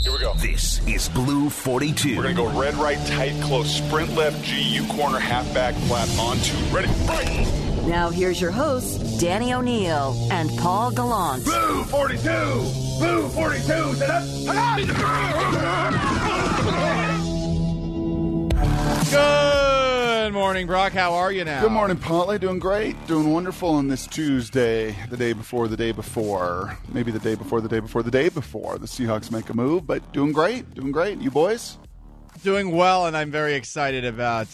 Here we go. This is Blue 42. We're going to go red, right, tight, close, sprint left, GU corner, halfback, flat, on two. Ready, right. Now here's your hosts, Danny O'Neill and Paul Gallant. Blue 42! Blue 42! Good morning, Brock. How are you now? Good morning, Polly. Doing great. Doing wonderful on this Tuesday, the day before the day before. Maybe the day before the day before the day before. The Seahawks make a move, but doing great. Doing great. You boys? Doing well, and I'm very excited about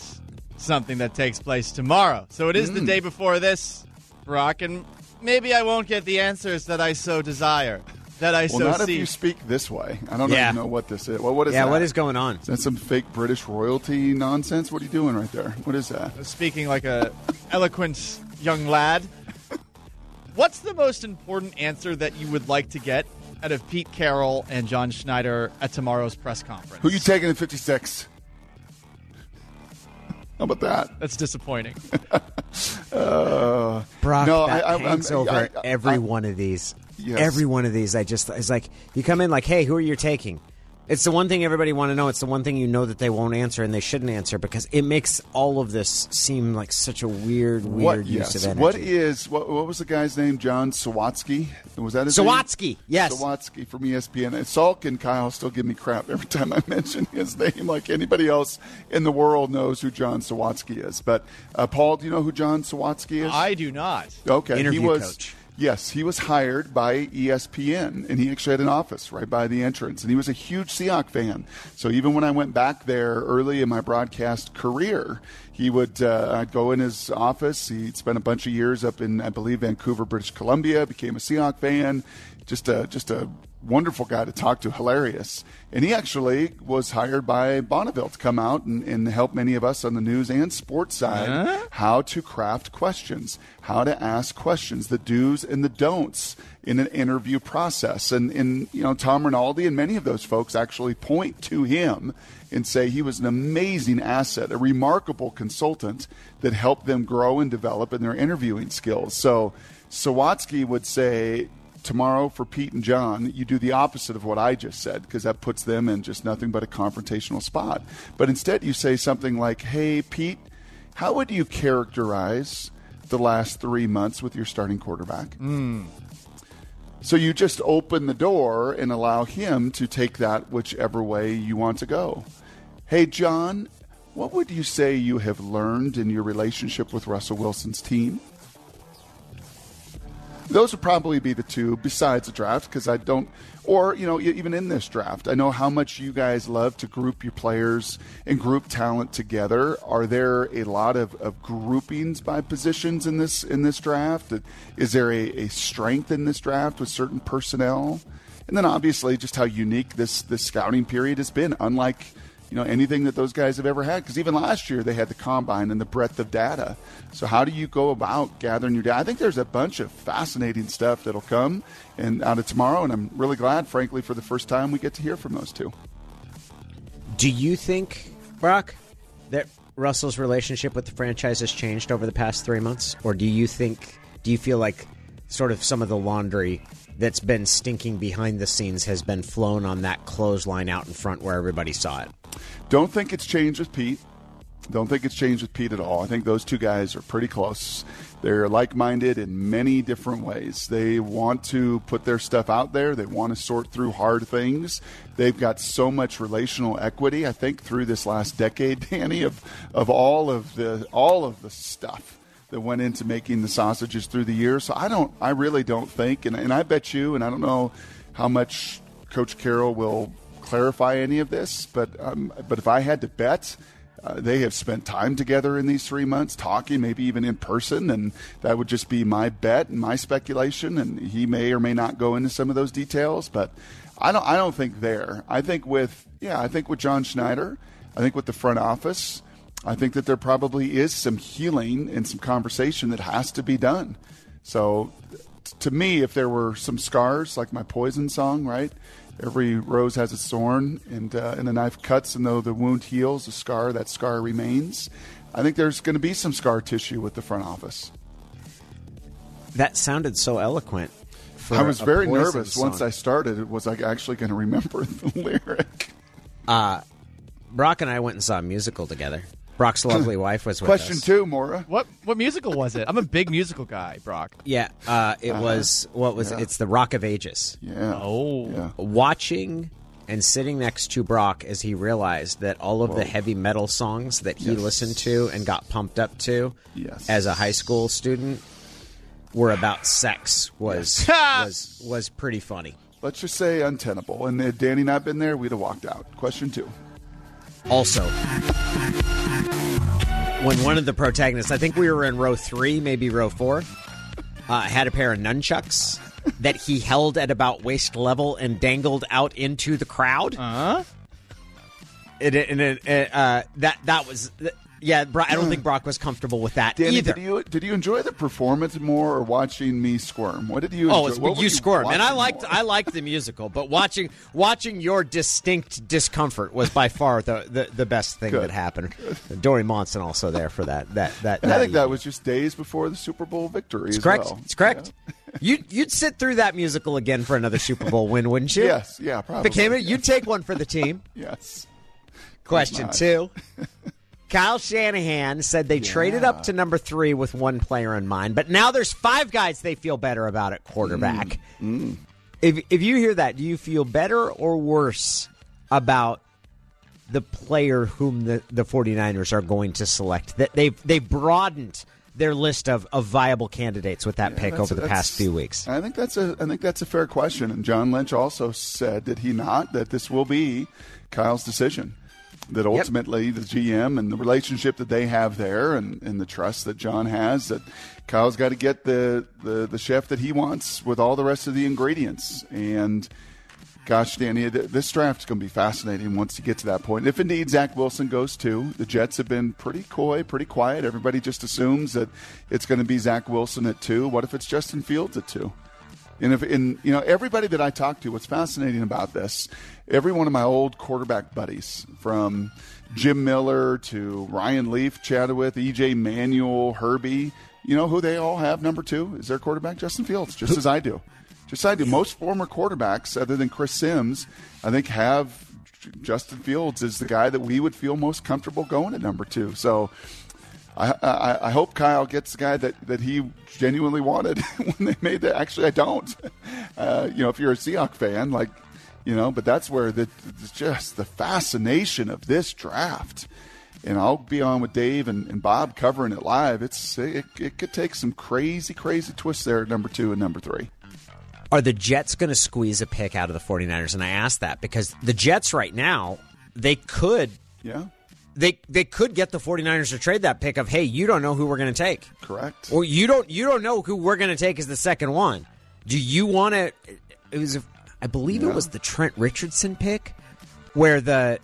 something that takes place tomorrow. So it is the mm. day before this, Brock, and maybe I won't get the answers that I so desire, that I Well, so not if you speak this way. I don't Yeah. even know what this is. Well, what is Yeah, that? what is going on? Is that some fake British royalty nonsense? What are you doing right there? What is that? Speaking like a eloquent young lad. What's the most important answer that you would like to get out of Pete Carroll and John Schneider at tomorrow's press conference? Who you taking in 56? How about that? That's disappointing. Uh, Brock, No, that I- I- hangs I'm- over I- I- every I- one of these. Yes. Every one of these, I just it's like you come in like, hey, who are you taking? It's the one thing everybody want to know. It's the one thing you know that they won't answer and they shouldn't answer because it makes all of this seem like such a weird, weird What? use Yes. of energy. What is what? What was the guy's name? John Sawatsky. Was that his name? Yes. Sawatsky from ESPN. And Salk and Kyle still give me crap every time I mention his name. Like anybody else in the world knows who John Sawatsky is. But uh, Paul, do you know who John Sawatsky is? I do not. Okay, Interview he was. coach. Yes, he was hired by ESPN, and he actually had an office right by the entrance, and he was a huge Seahawk fan. So even when I went back there early in my broadcast career, he would uh, I'd go in his office. He'd spent a bunch of years up in I believe Vancouver, British Columbia. Became a Seahawk fan. Just a just a wonderful guy to talk to, hilarious. And he actually was hired by Bonneville to come out and, and help many of us on the news and sports side how to craft questions, how to ask questions, the do's and the don'ts in an interview process. And, and you know, Tom Rinaldi and many of those folks actually point to him and say he was an amazing asset, a remarkable consultant that helped them grow and develop in their interviewing skills. So Sawatsky would say, tomorrow for Pete and John, you do the opposite of what I just said because that puts them in just nothing but a confrontational spot. But instead, you say something like, Hey, Pete, how would you characterize the last three months with your starting quarterback? Hmm. So you just open the door and allow him to take that whichever way you want to go. Hey, John, what would you say you have learned in your relationship with Russell Wilson's team? Those would probably be the two besides the draft because I don't, or, you know, even in this draft, I know how much you guys love to group your players and group talent together. Are there a lot of, of groupings by positions in this in this draft? Is there a, a strength in this draft with certain personnel? And then obviously just how unique this this scouting period has been, unlike you know anything that those guys have ever had. Because even last year they had the combine and the breadth of data. So how do you go about gathering your data? I think there's a bunch of fascinating stuff that'll come and out of tomorrow, and I'm really glad, frankly, for the first time we get to hear from those two. Do you think, Brock, that Russell's relationship with the franchise has changed over the past three months, or do you think, do you feel like sort of some of the laundry that's been stinking behind the scenes has been flown on that clothesline out in front where everybody saw it? Don't think it's changed with Pete. Don't think it's changed with Pete at all. I think those two guys are pretty close. They're like minded in many different ways. They want to put their stuff out there, they want to sort through hard things. They've got so much relational equity, I think, through this last decade, Danny, of, of all of the all of the stuff that went into making the sausages through the years. So I don't I really don't think and, and I bet you and I don't know how much Coach Carroll will clarify any of this, but um, but if I had to bet, uh, they have spent time together in these three months, talking, maybe even in person, and that would just be my bet and my speculation. And he may or may not go into some of those details, but I don't. I don't think there. I think with yeah, I think with John Schneider, I think with the front office, I think that there probably is some healing and some conversation that has to be done. So, t- to me, if there were some scars, like my Poison song, right? Every rose has its thorn, and uh, and the knife cuts, and though the wound heals, the scar that scar remains. I think there's going to be some scar tissue with the front office. That sounded so eloquent. I was very nervous song. once I started. It was I actually going to remember the lyric? Brock and I went and saw a musical together. Brock's lovely wife was with Question us. two, Mora. What what musical was it? I'm a big musical guy, Brock. Yeah, uh, it was what was it? it's the Rock of Ages. Yeah. Oh. Yeah. Watching and sitting next to Brock as he realized that all of the heavy metal songs that he Yes. listened to and got pumped up to Yes. as a high school student were about sex was was was pretty funny. Let's just say untenable. And had Danny not been there, we'd have walked out. Question two. Also, when one of the protagonists, I think we were in row three, maybe row four, uh, had a pair of nunchucks that he held at about waist level and dangled out into the crowd. Uh-huh. It, it, it, it, uh, that that was yeah. Bro- I don't think Brock was comfortable with that Danny, either. did you did you enjoy the performance more or watching me squirm? What did you? Oh, it's, what you squirm, and I liked more? I liked the musical, but watching watching your distinct discomfort was by far the, the, the best thing Good. that happened. Dori Monson also there for that that that. And I think that was just days before the Super Bowl victory. It's as correct. well. It's correct. You you'd sit through that musical again for another Super Bowl win, wouldn't you? Yes, yeah, probably. Became it. You'd take one for the team. Yes. Question two. Kyle Shanahan said they traded up to number three with one player in mind, but now there's five guys they feel better about at quarterback. Mm, If if you hear that, do you feel better or worse about the player whom the, the 49ers are going to select? That they've they've broadened their list of, of viable candidates with that pick over the past few weeks. I think that's a I think that's a fair question. And John Lynch also said, did he not, that this will be Kyle's decision. That ultimately the GM and the relationship that they have there and, and the trust that John has that Kyle's got to get the, the, the chef that he wants with all the rest of the ingredients. And gosh, Danny, th- this draft's going to be fascinating once you get to that point. If indeed Zach Wilson goes too, the Jets have been pretty coy, pretty quiet. Everybody just assumes that it's going to be Zach Wilson at two. What if it's Justin Fields at two? And if in you know everybody that I talk to, what's fascinating about this, every one of my old quarterback buddies, from Jim Miller to Ryan Leaf, chatted with EJ Manuel, Herbie, you know who they all have number two is their quarterback Justin Fields, just as I do, just as I do. Most former quarterbacks, other than Chris Sims, I think have Justin Fields is the guy that we would feel most comfortable going at number two. So. I, I, I hope Kyle gets the guy that, that he genuinely wanted when they made that. Actually, I don't. Uh, you know, if you're a Seahawk fan, like, you know, but that's where the it's just the fascination of this draft. And I'll be on with Dave and, and Bob covering it live. It's it, it could take some crazy, crazy twists there at number two and number three. Are the Jets going to squeeze a pick out of the 49ers? And I ask that because the Jets right now, they could Yeah, they they could get the 49ers to trade that pick of, "Hey, you don't know who we're going to take." correct. Or you don't you don't know who we're going to take as the second one. Do you want to it was I believe it was the Trent Richardson pick where the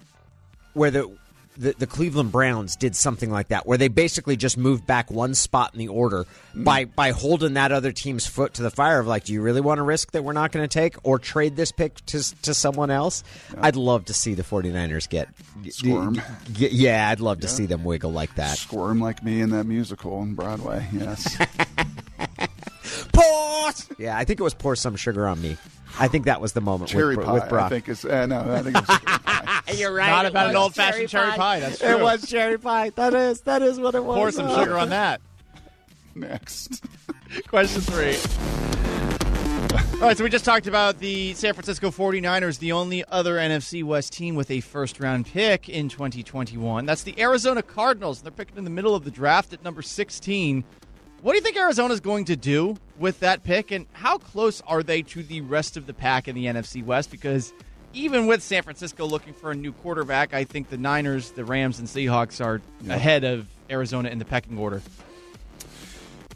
where the the, the Cleveland Browns did something like that, where they basically just moved back one spot in the order by by holding that other team's foot to the fire of like, do you really want to risk that we're not going to take or trade this pick to to someone else? I'd love to see the 49ers get Squirm. yeah, I'd love to see them wiggle like that. Squirm like me in that musical on Broadway. Yes. Pour. Yeah, I think it was pour some sugar on me. I think that was the moment cherry with, pie, with Brock. I think it's Uh, no, I think it was cherry pie. You're right. Not about an old-fashioned cherry pie, that's true. It was cherry pie. That is that is what it was. Pour some Oh. sugar on that. Next. Question three. All right, so we just talked about the San Francisco 49ers, the only other NFC West team with a first round pick in 2021. That's the Arizona Cardinals. They're picking in the middle of the draft at number 16. What do you think Arizona's going to do with that pick, and how close are they to the rest of the pack in the NFC West? Because even with San Francisco looking for a new quarterback, I think the Niners, the Rams, and Seahawks are ahead of Arizona in the pecking order.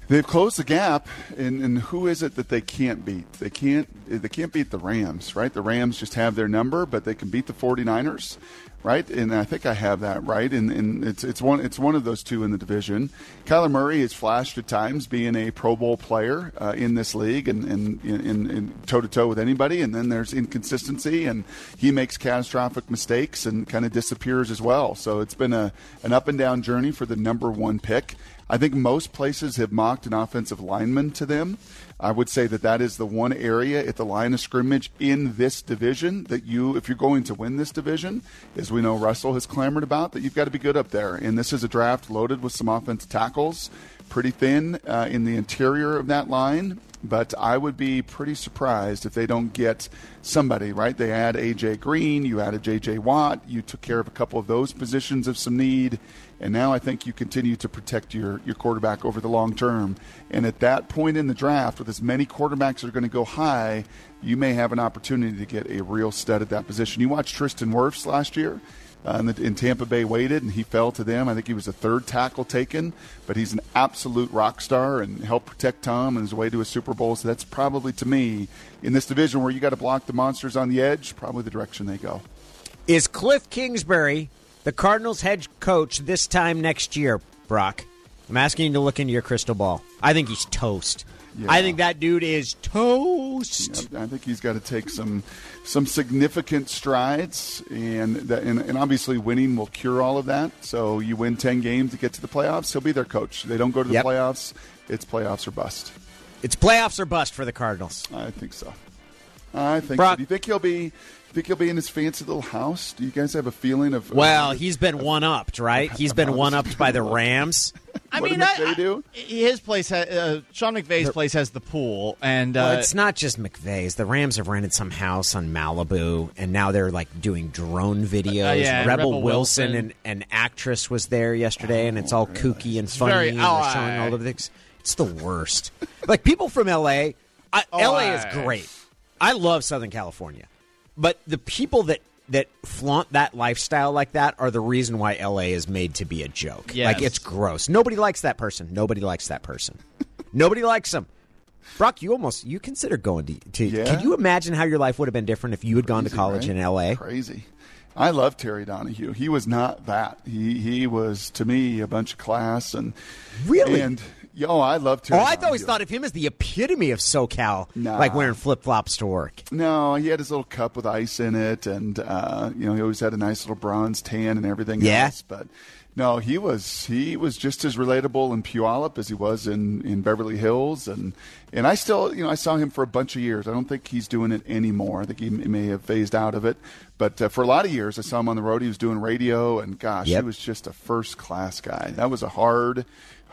They've closed the gap, and, and who is it that they can't beat? They can't they can't beat the Rams, right? The Rams just have their number, but they can beat the 49ers, right? And I think I have that right. And, and it's it's one it's one of those two in the division. Kyler Murray has flashed at times being a Pro Bowl player uh, in this league and and toe to toe with anybody. And then there's inconsistency, and he makes catastrophic mistakes and kind of disappears as well. So it's been a an up and down journey for the number one pick. I think most places have mocked an offensive lineman to them. I would say that that is the one area at the line of scrimmage in this division that you, if you're going to win this division, as we know Russell has clamored about, that you've got to be good up there. And this is a draft loaded with some offensive tackles, pretty thin uh, in the interior of that line. But I would be pretty surprised if they don't get somebody, right? They add A.J. Green, you added J.J. Watt, you took care of a couple of those positions of some need, and now I think you continue to protect your, your quarterback over the long term. And at that point in the draft, with as many quarterbacks that are going to go high, you may have an opportunity to get a real stud at that position. You watched Tristan Wirfs last year uh, in, the, in, Tampa Bay waited, and he fell to them. I think he was the third tackle taken, but he's an absolute rock star and helped protect Tom on his way to a Super Bowl. So that's probably, to me, in this division where you got to block the monsters on the edge, probably the direction they go. Is Cliff Kingsbury the Cardinals head coach this time next year, Brock? I'm asking you to look into your crystal ball. I think he's toast. Yeah. I think that dude is toast. Yeah, I think he's got to take some some significant strides, and, that, and, and obviously winning will cure all of that. So you win ten games to get to the playoffs. He'll be their coach. They don't go to the yep. playoffs. It's playoffs or bust. It's playoffs or bust for the Cardinals. I think so. I think. Brock, so. Do you think he'll be? Think he'll be in his fancy little house? Do you guys have a feeling of? Well, uh, he's been one upped, right? He's been one upped by the Rams. I mean, I, do? his place, ha- uh, Sean McVay's place has the pool, and uh, well, it's not just McVay's. The Rams have rented some house on Malibu, and now they're like doing drone videos. Uh, yeah, Rebel, Rebel Wilson, Wilson, and an actress was there yesterday, and it's all oh, kooky and funny, very, and they're showing all of things. It's the worst. like people from LA, I, oh, LA is great. I love Southern California, but the people that that flaunt that lifestyle like that are the reason why LA is made to be a joke. Yes. Like it's gross. Nobody likes that person. Nobody likes that person. Nobody likes them. Brock, you almost you consider going to, to yeah. can you imagine how your life would have been different if you had gone to college right? in LA? Crazy. I love Terry Donahue. He was not that. He he was to me a bunch of class and really and oh, I love Terry. Oh, I've always thought of him as the epitome of SoCal, nah. like wearing flip flops to work. No, he had his little cup with ice in it, and uh, you know he always had a nice little bronze tan and everything yeah. else. But no, he was he was just as relatable in Puyallup as he was in, in Beverly Hills, and and I still you know I saw him for a bunch of years. I don't think he's doing it anymore. I think he may have phased out of it, but uh, for a lot of years I saw him on the road. He was doing radio, and gosh, yep. he was just a first class guy. That was a hard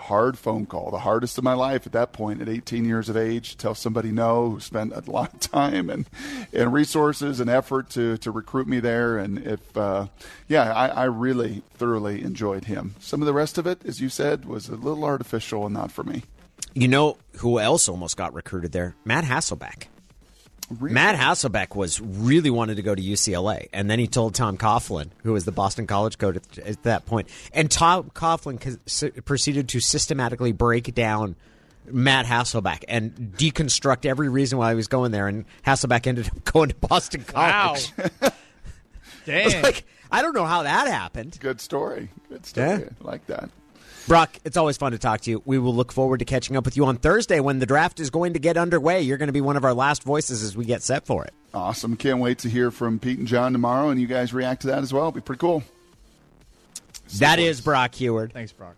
hard phone call, the hardest of my life at that point at 18 years of age, tell somebody no who spent a lot of time and, and resources and effort to, to recruit me there. And if, uh, yeah, I, I really thoroughly enjoyed him. Some of the rest of it, as you said, was a little artificial and not for me. You know who else almost got recruited there? Matt Hasselbeck. Really? Matt Hasselbeck was really wanted to go to UCLA, and then he told Tom Coughlin, who was the Boston College coach at, at that point, and Tom Coughlin proceeded to systematically break down Matt Hasselbeck and deconstruct every reason why he was going there, and Hasselbeck ended up going to Boston College. Wow. Dang. like, I don't know how that happened. Good story. Good story. Yeah. I like that. Brock, it's always fun to talk to you. We will look forward to catching up with you on Thursday when the draft is going to get underway. You're going to be one of our last voices as we get set for it. Awesome. Can't wait to hear from Pete and John tomorrow, and you guys react to that as well. It'll be pretty cool. That is Brock Huard. Thanks, Brock.